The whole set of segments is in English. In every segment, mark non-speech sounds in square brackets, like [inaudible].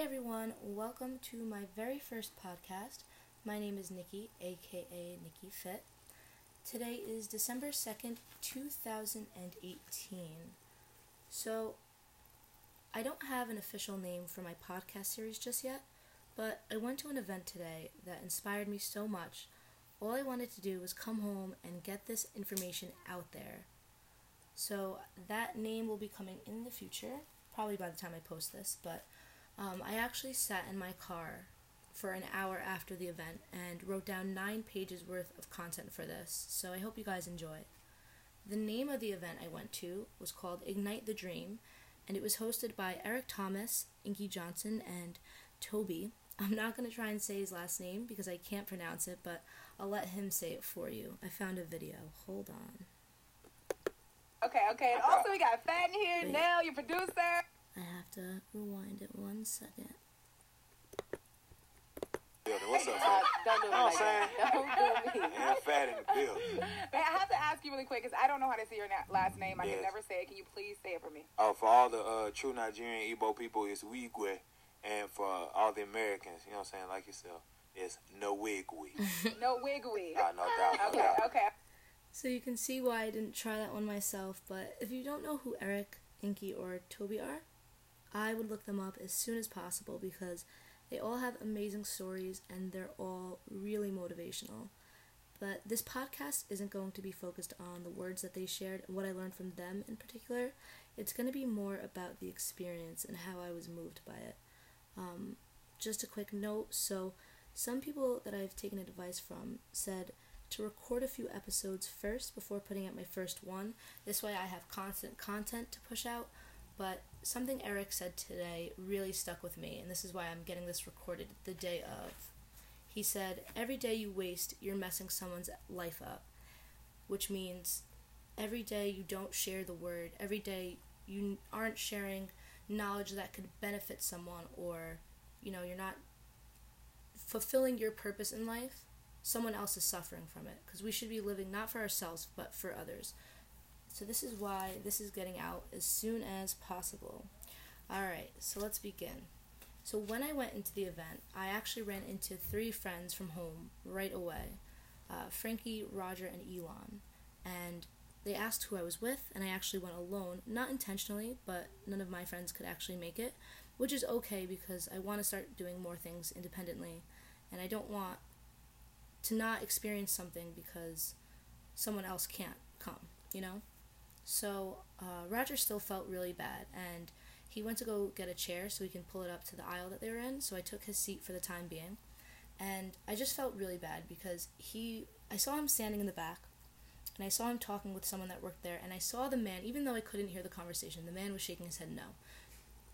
Hey everyone, welcome to my very first podcast. My name is Nikki, aka Nikki Fit. Today is December 2nd, 2018. So, I don't have an official name for my podcast series just yet, but I went to an event today that inspired me so much. All I wanted to do was come home and get this information out there. So, that name will be coming in the future, probably by the time I post this, but um, I actually sat in my car for an hour after the event and wrote down nine pages worth of content for this, so I hope you guys enjoy. The name of the event I went to was called Ignite the Dream, and it was hosted by Eric Thomas, Inky Johnson, and Toby. I'm not going to try and say his last name because I can't pronounce it, but I'll let him say it for you. I found a video. Hold on. Okay, okay. And also, we got Fat in here, Wait. Nell, your producer. I have to rewind it one second. What's up, Uh, don't do it like I'm that. Don't do me. Man, fat in the building. [laughs] Man, I have to ask you really quick because I don't know how to say your na- last name. I can never say it. Can you please say it for me? Oh, for all the uh, true Nigerian Igbo people, it's Wigwe. And for all the Americans, you know what I'm saying, like yourself, it's Nwigwe. No wig wig. Ah, no doubt, no Okay, doubt. okay. So you can see why I didn't try that one myself, but if you don't know who Eric, Inky, or Toby are, I would look them up as soon as possible because they all have amazing stories and they're all really motivational. But this podcast isn't going to be focused on the words that they shared and what I learned from them in particular. It's going to be more about the experience and how I was moved by it. Um, just a quick note so, some people that I've taken advice from said to record a few episodes first before putting out my first one. This way I have constant content to push out. But something Eric said today really stuck with me, and this is why I'm getting this recorded the day of. He said, Every day you waste, you're messing someone's life up. Which means every day you don't share the word, every day you aren't sharing knowledge that could benefit someone, or, you know, you're not fulfilling your purpose in life, someone else is suffering from it. Because we should be living not for ourselves, but for others. So, this is why this is getting out as soon as possible. Alright, so let's begin. So, when I went into the event, I actually ran into three friends from home right away uh, Frankie, Roger, and Elon. And they asked who I was with, and I actually went alone, not intentionally, but none of my friends could actually make it, which is okay because I want to start doing more things independently, and I don't want to not experience something because someone else can't come, you know? So uh, Roger still felt really bad, and he went to go get a chair so he can pull it up to the aisle that they were in. So I took his seat for the time being, and I just felt really bad because he, I saw him standing in the back, and I saw him talking with someone that worked there, and I saw the man, even though I couldn't hear the conversation, the man was shaking his head no,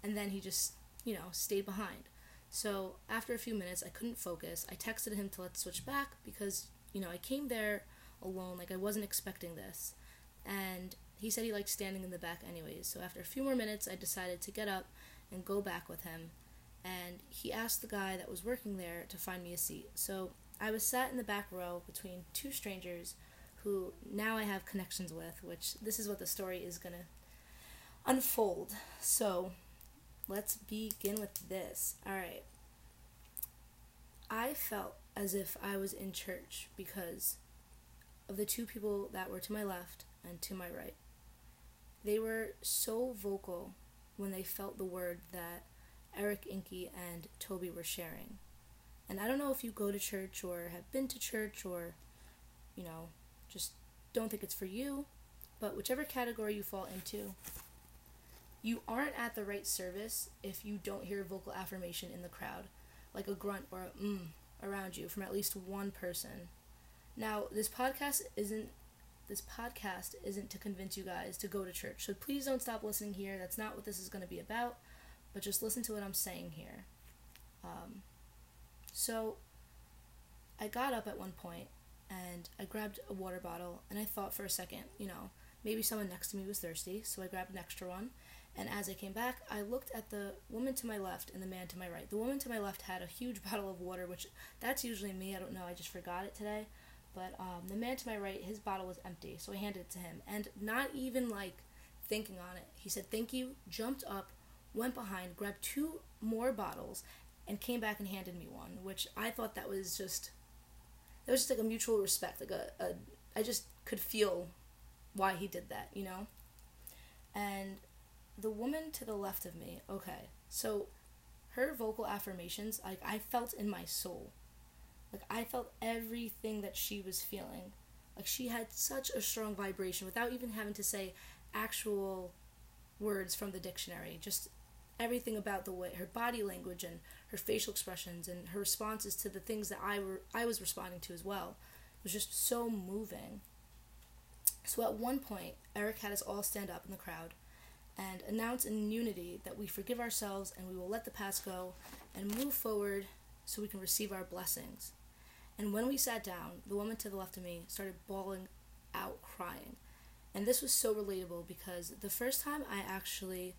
and then he just, you know, stayed behind. So after a few minutes, I couldn't focus. I texted him to let's switch back because you know I came there alone, like I wasn't expecting this, and he said he liked standing in the back anyways. So after a few more minutes, I decided to get up and go back with him, and he asked the guy that was working there to find me a seat. So I was sat in the back row between two strangers who now I have connections with, which this is what the story is gonna unfold. So let's begin with this. All right. I felt as if I was in church because of the two people that were to my left and to my right. They were so vocal when they felt the word that Eric Inky and Toby were sharing. And I don't know if you go to church or have been to church or, you know, just don't think it's for you, but whichever category you fall into, you aren't at the right service if you don't hear vocal affirmation in the crowd, like a grunt or a mm around you from at least one person. Now, this podcast isn't this podcast isn't to convince you guys to go to church. So please don't stop listening here. That's not what this is going to be about, but just listen to what I'm saying here. Um, so I got up at one point and I grabbed a water bottle and I thought for a second, you know, maybe someone next to me was thirsty, so I grabbed an extra one. And as I came back, I looked at the woman to my left and the man to my right. The woman to my left had a huge [laughs] bottle of water, which that's usually me. I don't know. I just forgot it today. But um, the man to my right, his bottle was empty, so I handed it to him. And not even like thinking on it, he said, Thank you, jumped up, went behind, grabbed two more bottles and came back and handed me one, which I thought that was just it was just like a mutual respect, like a, a I just could feel why he did that, you know? And the woman to the left of me, okay, so her vocal affirmations, like I felt in my soul. Like I felt everything that she was feeling. Like she had such a strong vibration without even having to say actual words from the dictionary. Just everything about the way her body language and her facial expressions and her responses to the things that I were I was responding to as well was just so moving. So at one point, Eric had us all stand up in the crowd and announce in unity that we forgive ourselves and we will let the past go and move forward so we can receive our blessings. And when we sat down, the woman to the left of me started bawling out, crying. And this was so relatable because the first time I actually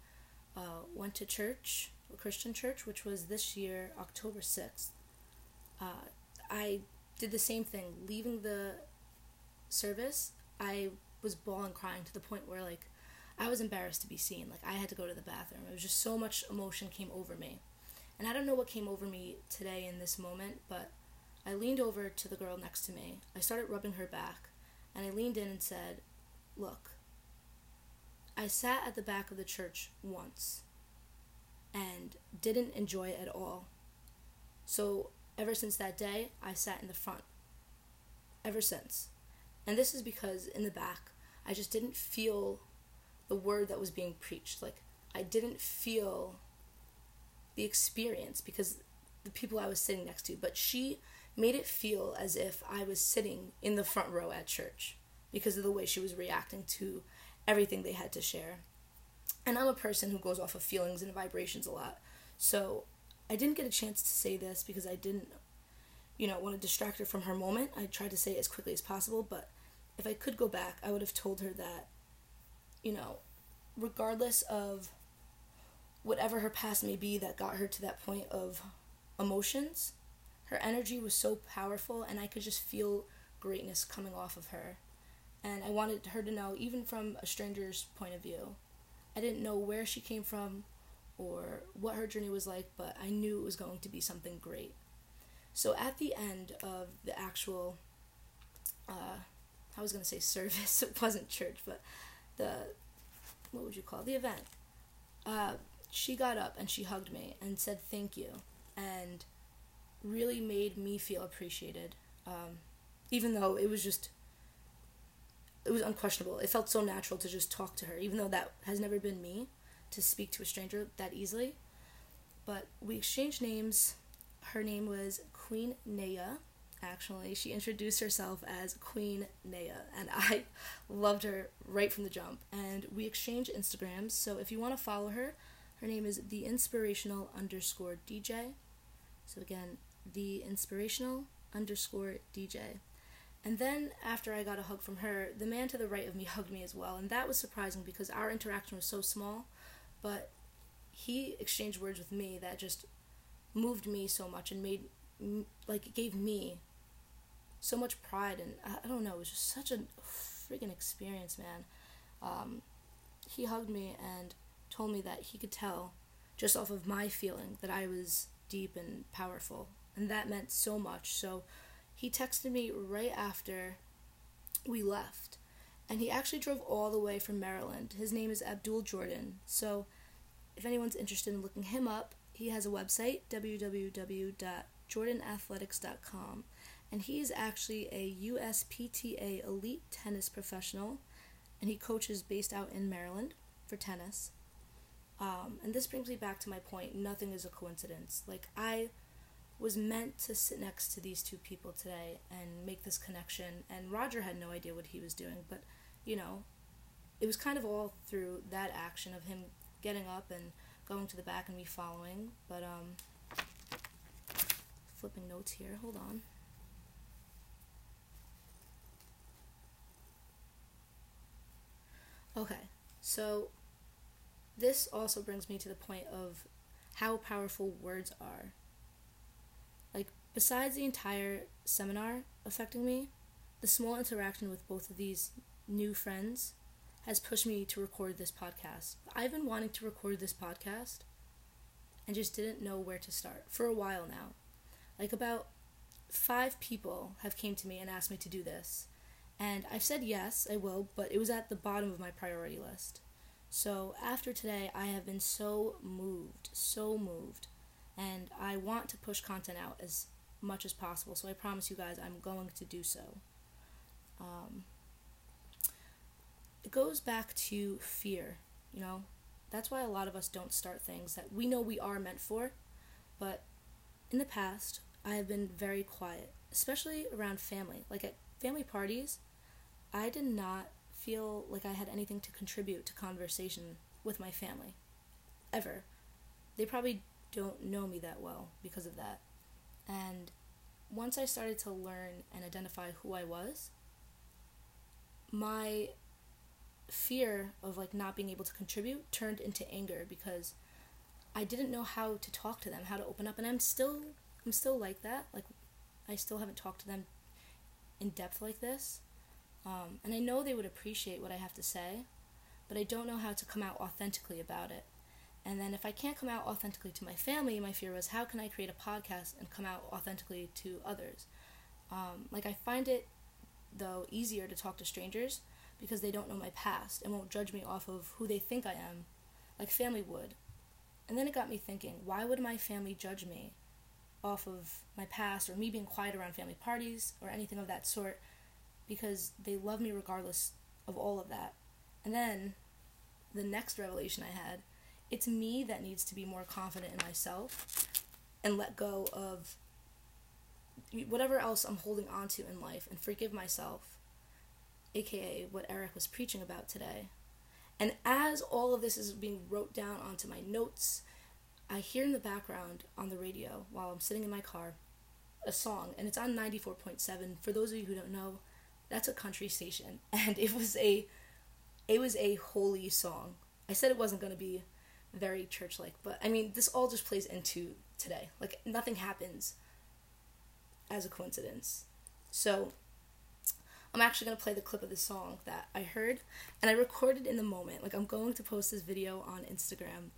uh, went to church, a Christian church, which was this year, October 6th, uh, I did the same thing. Leaving the service, I was bawling, crying to the point where, like, I was embarrassed to be seen. Like, I had to go to the bathroom. It was just so much emotion came over me. And I don't know what came over me today in this moment, but I leaned over to the girl next to me. I started rubbing her back, and I leaned in and said, Look, I sat at the back of the church once and didn't enjoy it at all. So, ever since that day, I sat in the front. Ever since. And this is because in the back, I just didn't feel the word that was being preached. Like, I didn't feel the experience because the people I was sitting next to, but she made it feel as if I was sitting in the front row at church because of the way she was reacting to everything they had to share. And I'm a person who goes off of feelings and vibrations a lot. So I didn't get a chance to say this because I didn't, you know, want to distract her from her moment. I tried to say it as quickly as possible, but if I could go back, I would have told her that, you know, regardless of whatever her past may be that got her to that point of emotions, her energy was so powerful and I could just feel greatness coming off of her. And I wanted her to know, even from a stranger's point of view, I didn't know where she came from or what her journey was like, but I knew it was going to be something great. So at the end of the actual, uh, I was going to say service, [laughs] it wasn't church, but the, what would you call it? the event? Uh, she got up and she hugged me and said thank you and really made me feel appreciated um, even though it was just it was unquestionable. It felt so natural to just talk to her even though that has never been me to speak to a stranger that easily. But we exchanged names. Her name was queen naya actually. She introduced herself as queen naya and i [laughs] loved her right from the jump. And we exchanged instagrams so if you want to follow her her name is the inspirational underscore DJ. So again, the inspirational underscore DJ. And then after I got a hug from her, the man to the right of me [laughs] hugged me as well, and that was surprising because our interaction was so small, but he exchanged words with me that just moved me so much and made like it gave me so much pride and I, don't know, it was just such a freaking experience, man. Um, he hugged me and told me that he could tell just off of my feeling that I was deep and powerful. And that meant so much. So he texted me right after we left. And he actually drove all the way from Maryland. His name is Abdul Jordan. So if anyone's interested in looking him up, he has a website, www.jordanathletics.com. And he is actually a USPTA elite tennis professional. And he coaches based out in Maryland for tennis. Um, and this brings me back to my point nothing is a coincidence. Like, I was meant to sit next to these two people today and make this connection, and Roger had no idea what he was doing, but you know, it was kind of all through that action of him getting up and going to the back and me following. But, um, flipping notes here, hold on. Okay, so this also brings me to the point of how powerful words are. Besides the entire seminar affecting me, the small interaction with both of these new friends has pushed me to record this podcast. I've been wanting to record this podcast and just didn't know where to start for a while now. Like about five people have came to me and asked me to do this. And I've said yes, I will, but it was at the bottom of my priority list. So after today, I have been so moved, so moved, and I want to push content out as much as possible. So I promise you guys I'm going to do so. Um, it goes back to fear, you know? That's why a lot of us don't start things that we know we are meant for, but in the past, I have been very quiet, especially around family. Like at family parties, I did not feel like I had anything to contribute to conversation with my family. Ever. They probably don't know me that well because of that. And once I started to learn and identify who I was, my fear of like not being able to contribute turned into anger because I didn't know how to talk to them, how to open up and I'm still I'm still like that. Like I still haven't talked to them in depth like this. Um, and I know they would appreciate what I have to say, but I don't know how to come out authentically about it. And then if I can't come out authentically to my family, my fear was how can I create a podcast and come out authentically to others? Um, like I find it though easier to talk to strangers because they don't know my past and won't judge me off of who they think I am, like family would. And then it got me thinking, why would my family judge me off of my past or me being quiet around family parties or anything of that sort because they love me regardless of all of that. And then the next revelation I had, it's me that needs to be more confident in myself and let go of whatever else I'm holding on to in life and forgive myself, aka what Eric was preaching about today. And as all of this is being wrote down onto my notes, I hear in the background on the radio while I'm sitting in my car a song, and it's on 94.7. For those of you who don't know, that's a country station, [laughs] and it was a it was a holy song. I said it wasn't going to be very church like, but I mean, this all just plays into today. Like nothing happens as a coincidence. So I'm actually going to play the clip of the song that I heard and I recorded in the moment. Like I'm going to post this video on Instagram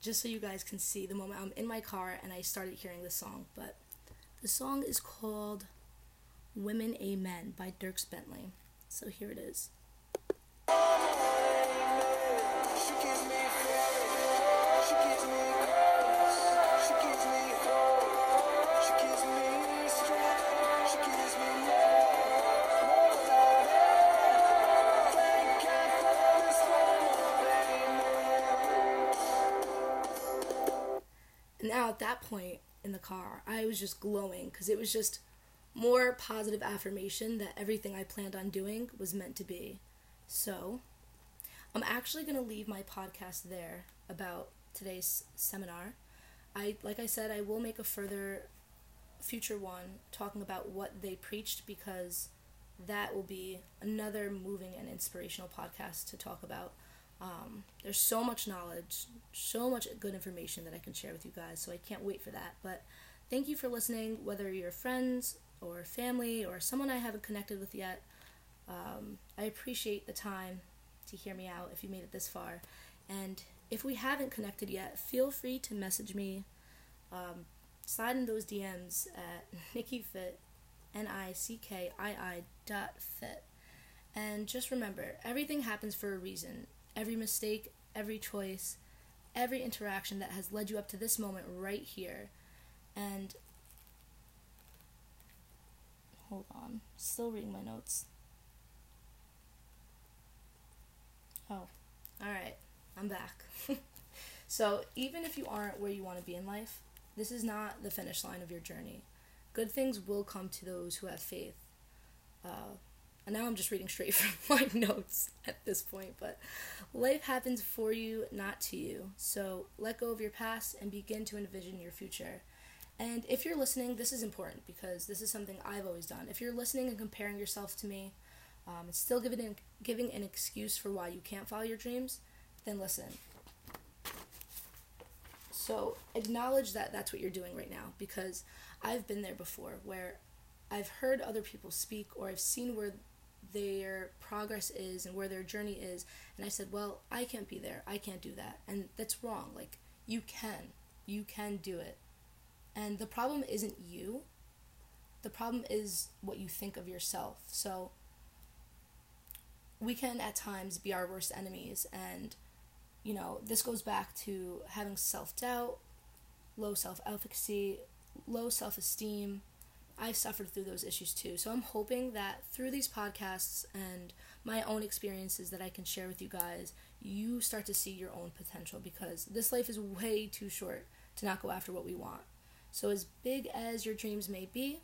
just so you guys can see the moment I'm in my car and I started hearing this song. But the song is called Woman Amen by Dierks Bentley. So here it is. At that point in the car, I was just glowing because it was just more positive affirmation that everything I planned on doing was meant to be. So, I'm actually going to leave my podcast there about today's seminar. I like I said I will make a further future one talking about what they preached because that will be another moving and inspirational podcast to talk about. Um, there's so much knowledge, so much good information that I can share with you guys, so I can't wait for that. But thank you for listening, whether you're friends or family or someone I haven't connected with yet. Um, I appreciate the time to hear me out if you made it this far. And if we haven't connected yet, feel free to message me. Um, slide in those DMs at [laughs] NickieFit, N I C K I I dot fit. And just remember, everything happens for a reason every mistake, every choice, every interaction that has led you up to this moment right here. And hold on, still reading my notes. Oh, all right, I'm back. [laughs] so, even if you aren't where you want to be in life, this is not the finish line of your journey. Good things will come to those who have faith. Uh, and now I'm just reading straight [laughs] from my notes at this point, but life happens for you, not to you. So let go of your past and begin to envision your future. And if you're listening, this is important because this is something I've always done. If you're listening and comparing yourself to me, um, and still giving giving an excuse for why you can't follow your dreams, then listen. So acknowledge that that's what you're doing right now because I've been there before where I've heard other people speak or I've seen where their progress is and where their journey is and i said well i can't be there i can't do that and that's wrong like you can You can do it. And the problem isn't you, the problem is what you think of yourself. So we can at times be our worst enemies and you know, this goes back to having self-doubt, low self-efficacy, low self-esteem. I've suffered through those issues too. So I'm hoping that through these podcasts and my own experiences that I can share with you guys, you start to see your own potential because this life is way too short to not go after what we want. So as big as your dreams may be,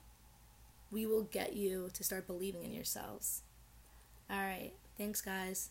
we will get you to start believing in yourselves. All right. Thanks, guys.